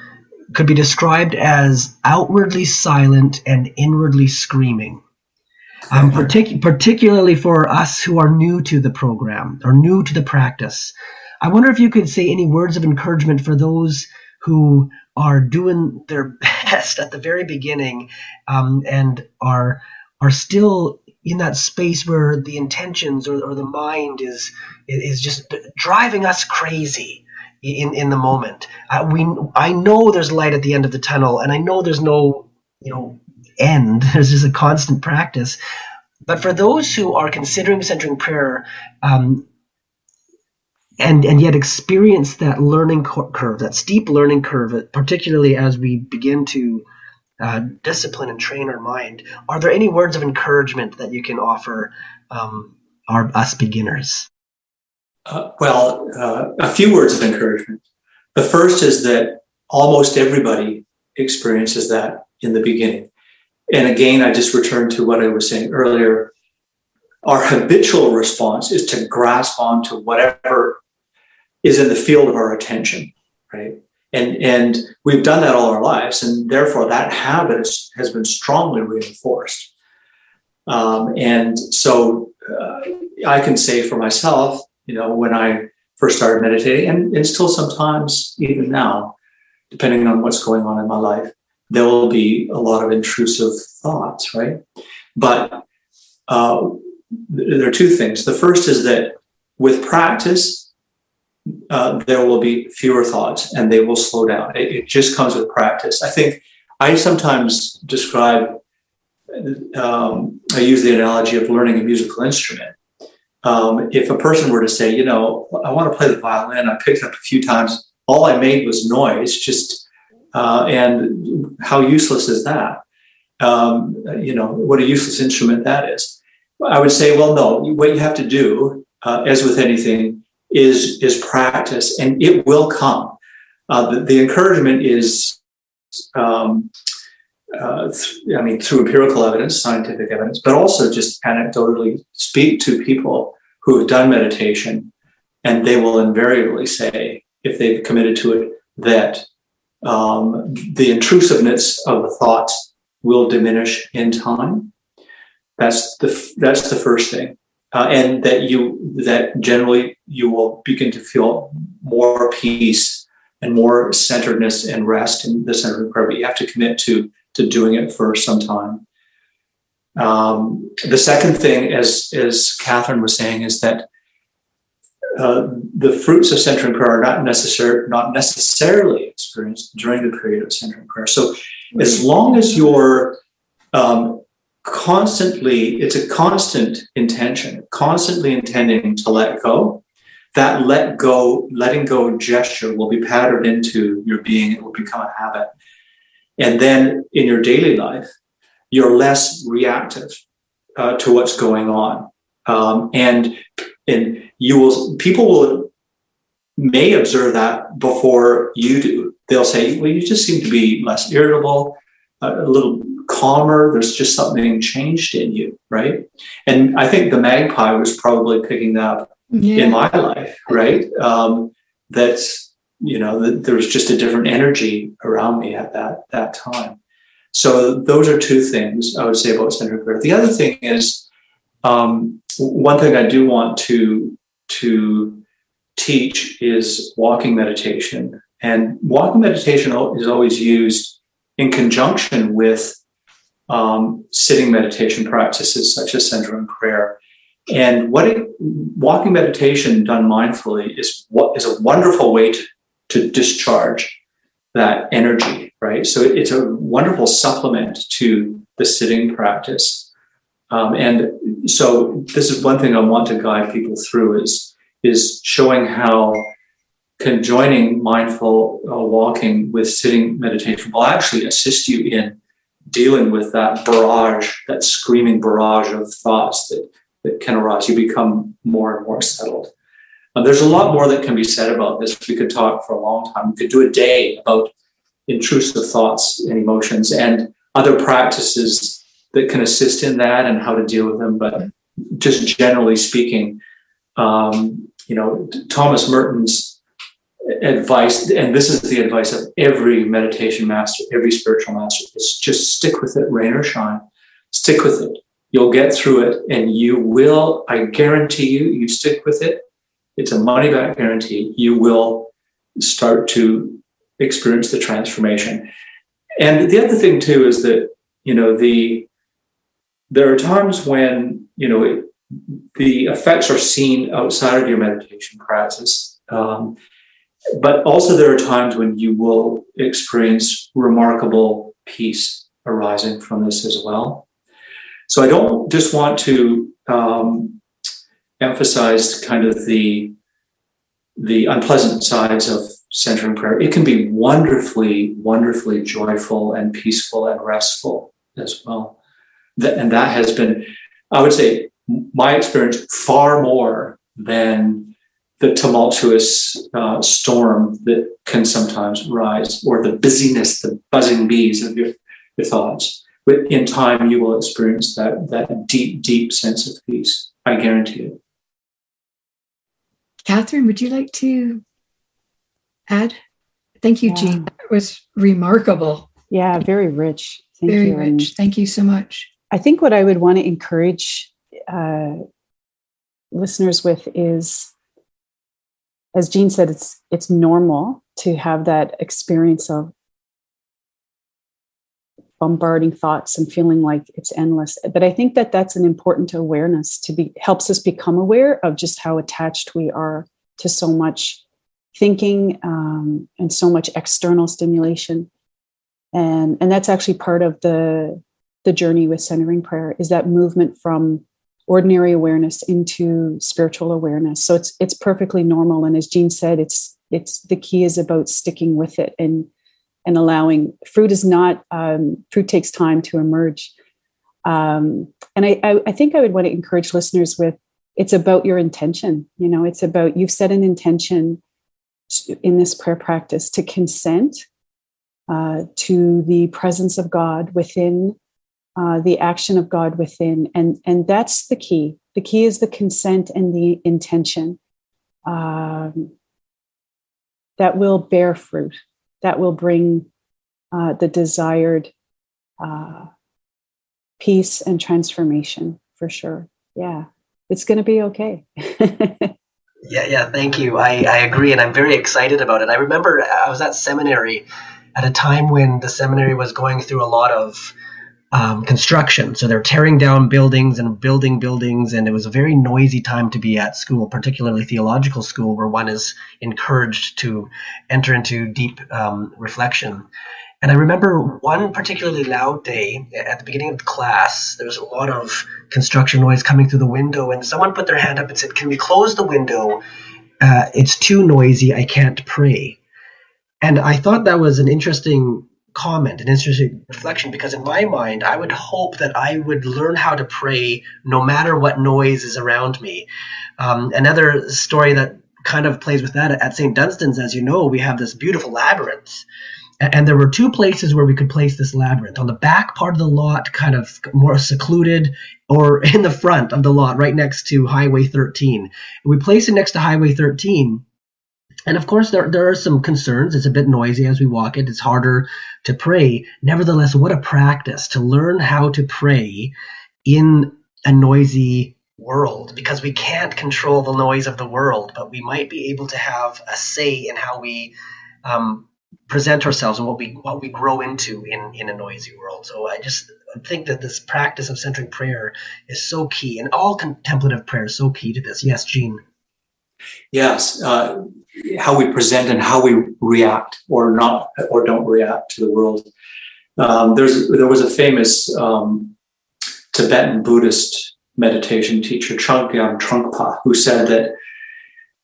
[SPEAKER 4] could be described as outwardly silent and inwardly screaming. Um, partic- particularly for us who are new to the program or new to the practice. I wonder if you could say any words of encouragement for those who are doing their best at the very beginning um, and are are still in that space where the intentions or, or the mind is is just driving us crazy in in the moment. Uh, we I know there's light at the end of the tunnel, and I know there's no you know end. There's just a constant practice. But for those who are considering centering prayer, um, and and yet experience that learning curve, that steep learning curve, particularly as we begin to uh, discipline and train our mind. Are there any words of encouragement that you can offer um, our us beginners?
[SPEAKER 2] Uh, well, uh, a few words of encouragement. The first is that almost everybody experiences that in the beginning. And again, I just return to what I was saying earlier. Our habitual response is to grasp onto whatever is in the field of our attention, right? And, and we've done that all our lives, and therefore that habit has been strongly reinforced. Um, and so uh, I can say for myself, you know, when I first started meditating, and, and still sometimes even now, depending on what's going on in my life, there will be a lot of intrusive thoughts, right? But uh, there are two things. The first is that with practice, uh, there will be fewer thoughts and they will slow down. It, it, just comes with practice. I think I sometimes describe, um, I use the analogy of learning a musical instrument. Um, if a person were to say, you know, I want to play the violin, I picked up a few times, all I made was noise, just, uh, and how useless is that? Um, you know, what a useless instrument that is. I would say, well, no, what you have to do, uh, as with anything, is is practice, and it will come. Uh, the, the, encouragement is, um, uh, I mean, through empirical evidence, scientific evidence, but also just anecdotally speak to people who have done meditation, and they will invariably say, if they've committed to it, that um, the intrusiveness of the thoughts will diminish in time. That's the that's the first thing uh, and that you that generally you will begin to feel more peace and more centeredness and rest in the center of prayer. But you have to commit to to doing it for some time. Um, the second thing, as as Catherine was saying, is that uh, the fruits of centering prayer are not necessary, not necessarily experienced during the period of centering prayer. So, as long as you're um, constantly, it's a constant intention, constantly intending to let go. That let go, letting go gesture will be patterned into your being. It will become a habit. And then in your daily life, you're less reactive uh, to what's going on. Um, and, and you will, people will, may observe that before you do. They'll say, well, you just seem to be less irritable, a little calmer. There's just something changed in you, right? And I think the magpie was probably picking that up yeah. in my life, right? Um, that's you know that there was just a different energy around me at that that time. So those are two things I would say about centered prayer. The other thing is um, one thing I do want to to teach is walking meditation, and walking meditation is always used in conjunction with um, sitting meditation practices such as centering prayer. And what it, walking meditation done mindfully is what is a wonderful way to, to discharge that energy, right? So it's a wonderful supplement to the sitting practice. Um, and so this is one thing I want to guide people through is, is showing how conjoining mindful uh, walking with sitting meditation will actually assist you in dealing with that barrage, that screaming barrage of thoughts that, that can arise. You become more and more settled. There's a lot more that can be said about this. We could talk for a long time. We could do a day about intrusive thoughts and emotions and other practices that can assist in that and how to deal with them. But just generally speaking, um, you know, Thomas Merton's advice, and this is the advice of every meditation master, every spiritual master, is just stick with it, rain or shine. Stick with it. You'll get through it, and you will. I guarantee you. You stick with it. It's a money back guarantee. You will start to experience the transformation. And the other thing too is that you know the there are times when you know it, the effects are seen outside of your meditation practice. Um, but also, there are times when you will experience remarkable peace arising from this as well. So, I don't just want to um, emphasize kind of the the unpleasant sides of centering prayer. It can be wonderfully, wonderfully joyful and peaceful and restful as well. And that has been, I would say, my experience far more than the tumultuous uh, storm that can sometimes rise, or the busyness, the buzzing bees of your, your thoughts. But in time, you will experience that, that deep, deep sense of peace. I guarantee it.
[SPEAKER 1] Catherine, would you like to add? Thank you, yeah. Jean. That was remarkable.
[SPEAKER 3] Yeah, very rich.
[SPEAKER 1] Thank very you. rich. And Thank you so much.
[SPEAKER 3] I think what I would want to encourage uh, listeners with is, as Jean said, it's it's normal to have that experience of bombarding thoughts and feeling like it's endless. But I think that that's an important awareness to be helps us become aware of just how attached we are to so much thinking um, and so much external stimulation. And and that's actually part of the the journey with centering prayer is that movement from ordinary awareness into spiritual awareness. So it's it's perfectly normal. And as jean said it's it's the key is about sticking with it and and allowing fruit is not um, fruit takes time to emerge um, and I, I i think i would want to encourage listeners with it's about your intention you know it's about you've set an intention in this prayer practice to consent uh, to the presence of God within, uh, the action of God within, and and that's the key. The key is the consent and the intention. Um, that will bear fruit. That will bring uh, the desired uh, peace and transformation for sure. Yeah, it's going to be okay.
[SPEAKER 4] Yeah, yeah, thank you. I, I agree, and I'm very excited about it. I remember I was at seminary at a time when the seminary was going through a lot of um, construction. So they're tearing down buildings and building buildings, and it was a very noisy time to be at school, particularly theological school, where one is encouraged to enter into deep um, reflection. And I remember one particularly loud day at the beginning of the class, there was a lot of construction noise coming through the window, and someone put their hand up and said, Can we close the window? Uh, it's too noisy. I can't pray. And I thought that was an interesting comment, an interesting reflection, because in my mind, I would hope that I would learn how to pray no matter what noise is around me. Um, another story that kind of plays with that at St. Dunstan's, as you know, we have this beautiful labyrinth and there were two places where we could place this labyrinth on the back part of the lot kind of more secluded or in the front of the lot right next to highway 13 and we placed it next to highway 13 and of course there, there are some concerns it's a bit noisy as we walk it it's harder to pray nevertheless what a practice to learn how to pray in a noisy world because we can't control the noise of the world but we might be able to have a say in how we um, present ourselves and what we what we grow into in in a noisy world. So I just think that this practice of centering prayer is so key, and all contemplative prayer is so key to this. Yes, Jean.
[SPEAKER 2] Yes, uh, how we present and how we react or not or don't react to the world. Um, there's there was a famous um, Tibetan Buddhist meditation teacher, Trungpa Trungpa, who said that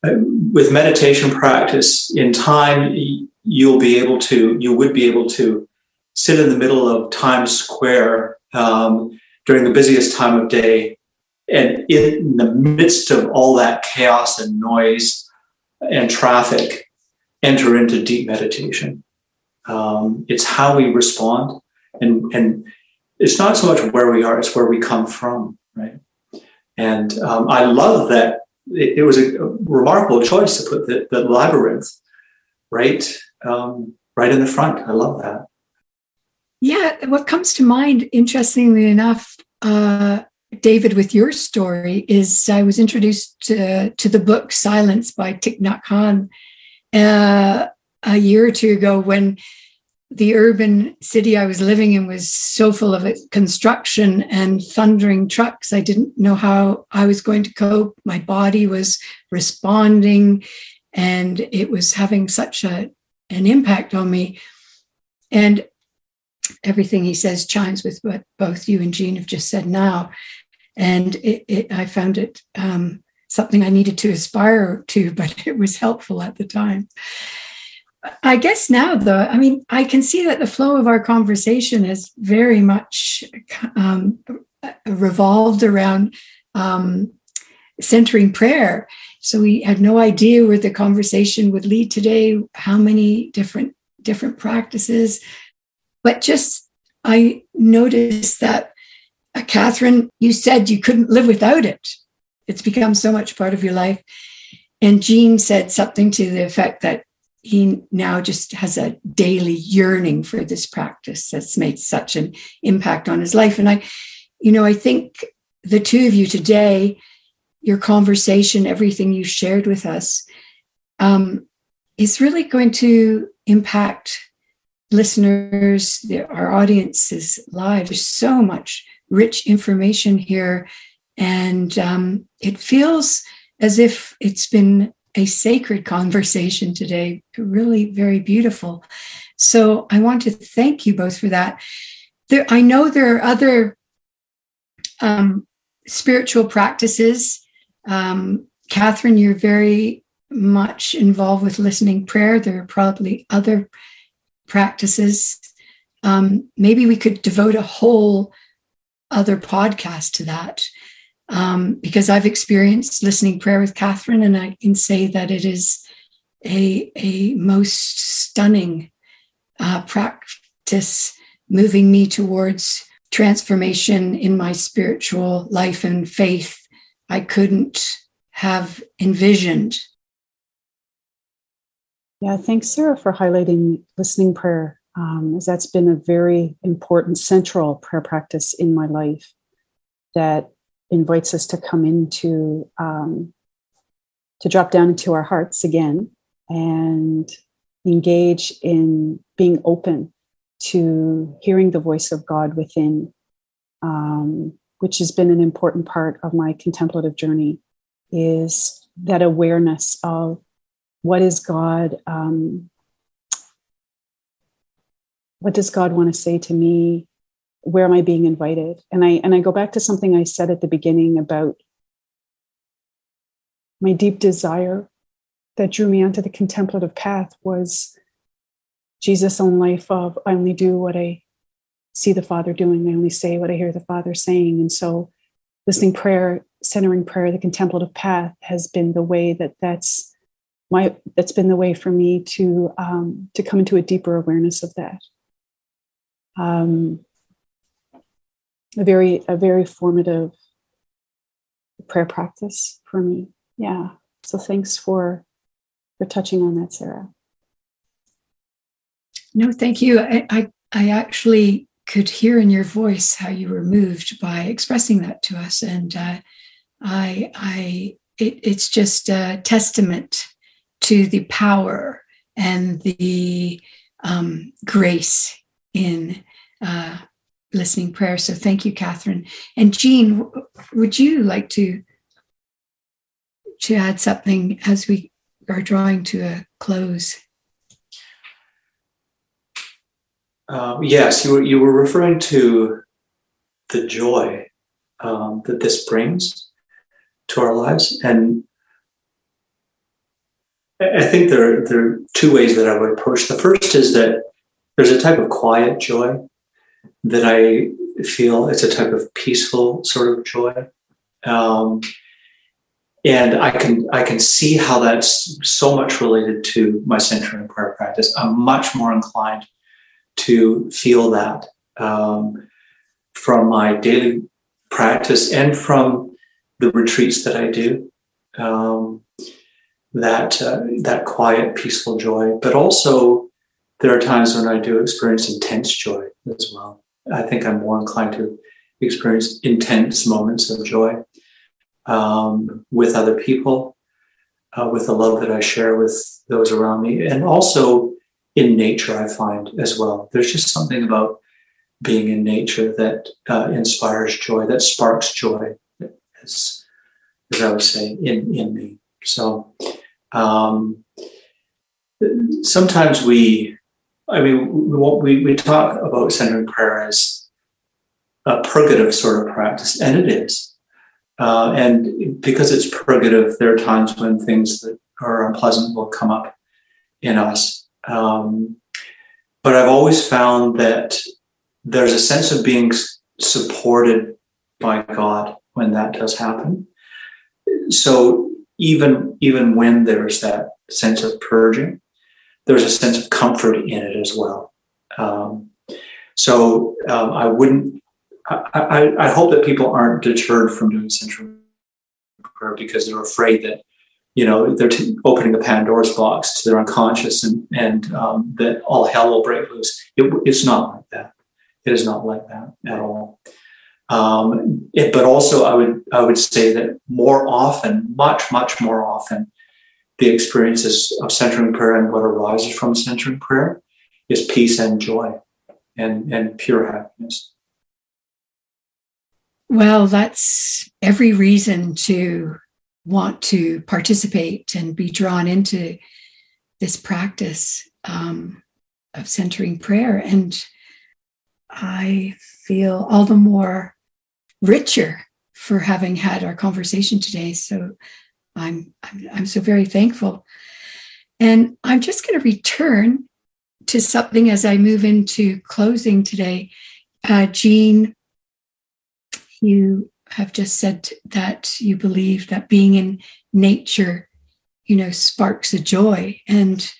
[SPEAKER 2] uh, with meditation practice, in time you'll be able to, you would be able to sit in the middle of Times Square um, during the busiest time of day. And in the midst of all that chaos and noise and traffic, enter into deep meditation. Um, it's how we respond. And, and it's not so much where we are, it's where we come from, right? And um, I love that it, it, was a remarkable choice to put the, the labyrinth right, um, right in the front. I love that.
[SPEAKER 1] Yeah, what comes to mind, interestingly enough, uh, David, with your story, is I was introduced to, to the book Silence by Thich Nhat Hanh uh, a year or two ago when the urban city I was living in was so full of construction and thundering trucks. I didn't know how I was going to cope. My body was responding, and it was having such a, an impact on me. And everything he says chimes with what both you and Jean have just said now. And it, it, I found it um, something I needed to aspire to, but it was helpful at the time. I guess now, though, I mean, I can see that the flow of our conversation has very much um, revolved around um, centering prayer. So we had no idea where the conversation would lead today, how many different different practices. But just I noticed that, Catherine, you said you couldn't live without it. It's become so much part of your life. And Jean said something to the effect that he now just has a daily yearning for this practice that's made such an impact on his life. And I, you know, I think the two of you today, your conversation, everything you shared with us, um, is really going to impact listeners, our audience's lives. There's so much rich information here. And um, it feels as if it's been a sacred conversation today, really very beautiful. So I want to thank you both for that. There, I know there are other um, spiritual practices. Um, Catherine, you're very much involved with listening prayer. There are probably other practices. Um, maybe we could devote a whole other podcast to that um, because I've experienced listening prayer with Catherine, and I can say that it is a, a most stunning uh, practice moving me towards transformation in my spiritual life and faith I couldn't have envisioned.
[SPEAKER 3] Yeah, thanks, Sarah, for highlighting listening prayer, um, as that's been a very important central prayer practice in my life that invites us to come into um, to drop down into our hearts again and engage in being open to hearing the voice of God within, um, which has been an important part of my contemplative journey, is that awareness of what is God, um, what does God want to say to me where am I being invited? And I and I go back to something I said at the beginning about my deep desire that drew me onto the contemplative path was Jesus' own life of I only do what I see the Father doing, I only say what I hear the Father saying. And so listening prayer, centering prayer, the contemplative path has been the way that that's my that's been the way for me to um, to come into a deeper awareness of that. Um, a very a very formative prayer practice for me. Yeah. So thanks for for touching on that sarah.
[SPEAKER 1] No thank you. I i, I actually could hear in your voice how you were moved by expressing that to us. And uh, i i it, it's just a testament to the power and the um, grace in uh, listening prayer. So thank you, Catherine. And Jean, would you like to to add something as we are drawing to a close?
[SPEAKER 2] Um, yes, you were, you were referring to the joy um, that this brings to our lives, and I think there there are two ways that I would approach. The first is that there's a type of quiet joy that I feel it's a type of peaceful sort of joy. Um, and I can I can see how that's so much related to my centering prayer practice. I'm much more inclined to feel that. Um, from my daily practice and from the retreats that I do. Um, that uh, that quiet, peaceful joy, but also there are times when I do experience intense joy as well. I think I'm more inclined to experience intense moments of joy um, with other people, uh, with the love that I share with those around me, and also in nature. I find as well. There's just something about being in nature that uh, inspires joy, that sparks joy, as, as I would say, in in me. So um, sometimes we, I mean, we, we talk about centering prayer as a purgative sort of practice, and it is. Uh, and because it's purgative, there are times when things that are unpleasant will come up in us. Um, but I've always found that there's a sense of being supported by God when that does happen. So even even when there's that sense of purging, there's a sense of comfort in it as well. Um, so um, I wouldn't. I, I, I, hope that people aren't deterred from doing centering prayer because they're afraid that you know they're t- opening a Pandora's box to their unconscious and and um, that all hell will break loose. It, it's not like that. It is not like that at all. Um, it, but also, I would I would say that more often, much much more often, the experiences of centering prayer and what arises from centering prayer is peace and joy, and and pure happiness.
[SPEAKER 1] Well, that's every reason to want to participate and be drawn into this practice um, of centering prayer. And I feel all the more richer for having had our conversation today. So I'm, I'm, I'm so very thankful. And I'm just going to return to something as I move into closing today. Uh, Jean, you have just said that you believe that being in nature, you know, sparks a joy. And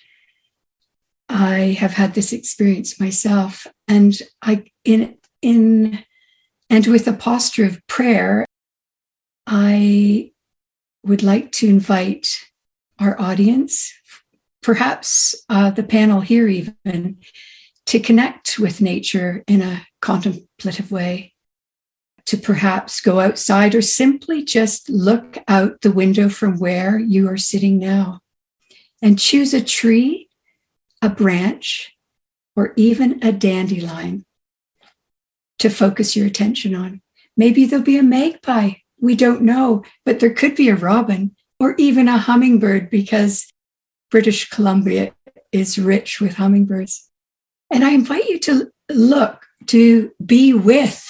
[SPEAKER 1] I have had this experience myself. And I in in and with a posture of prayer, I would like to invite our audience, perhaps uh, the panel here even, to connect with nature in a contemplative way, to perhaps go outside or simply just look out the window from where you are sitting now and choose a tree, a branch, or even a dandelion to focus your attention on. Maybe there'll be a magpie. We don't know, but there could be a robin or even a hummingbird because British Columbia is rich with hummingbirds. And I invite you to look, to be with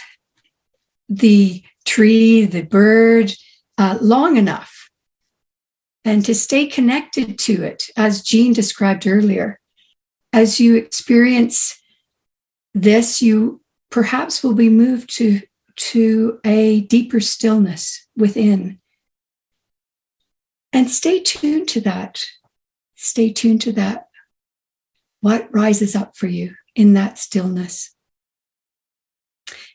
[SPEAKER 1] the tree, the bird, uh, long enough and to stay connected to it, as Jean described earlier. As you experience this, you perhaps will be moved to, to a deeper stillness within. And stay tuned to that. Stay tuned to that. What rises up for you in that stillness?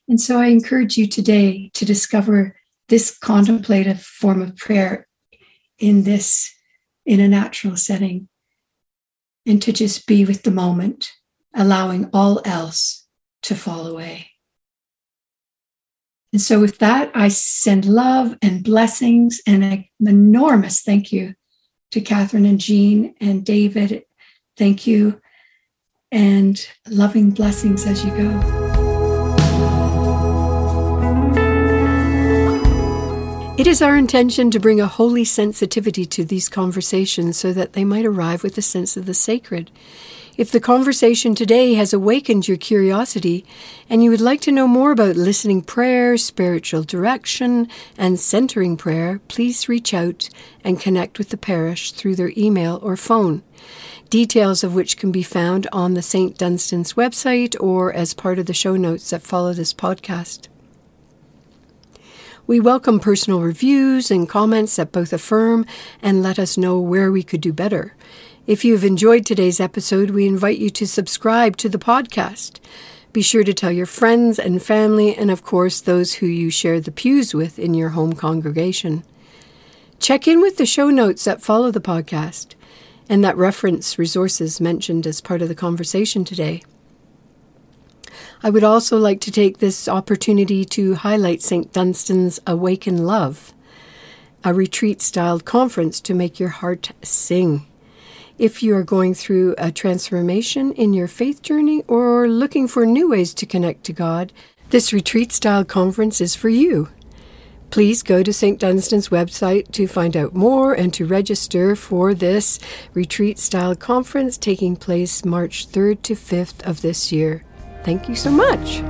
[SPEAKER 1] And so I encourage you today to discover this contemplative form of prayer in this, in a natural setting, and to just be with the moment, allowing all else to fall away. And so, with that, I send love and blessings and an enormous thank you to Catherine and Jean and David. Thank you and loving blessings as you go. It is our intention to bring a holy sensitivity to these conversations so that they might arrive with a sense of the sacred. If the conversation today has awakened your curiosity and you would like to know more about listening prayer, spiritual direction, and centering prayer, please reach out and connect with the parish through their email or phone. Details of which can be found on the St. Dunstan's website or as part of the show notes that follow this podcast. We welcome personal reviews and comments that both affirm and let us know where we could do better. If you've enjoyed today's episode, we invite you to subscribe to the podcast.
[SPEAKER 5] Be sure to tell your friends and family, and of course, those who you share the pews with in your home congregation. Check in with the show notes that follow the podcast and that reference resources mentioned as part of the conversation today. I would also like to take this opportunity to highlight St. Dunstan's Awaken Love, a retreat styled conference to make your heart sing. If you are going through a transformation in your faith journey or looking for new ways to connect to God, this retreat style conference is for you. Please go to St. Dunstan's website to find out more and to register for this retreat style conference taking place March 3rd to 5th of this year. Thank you so much.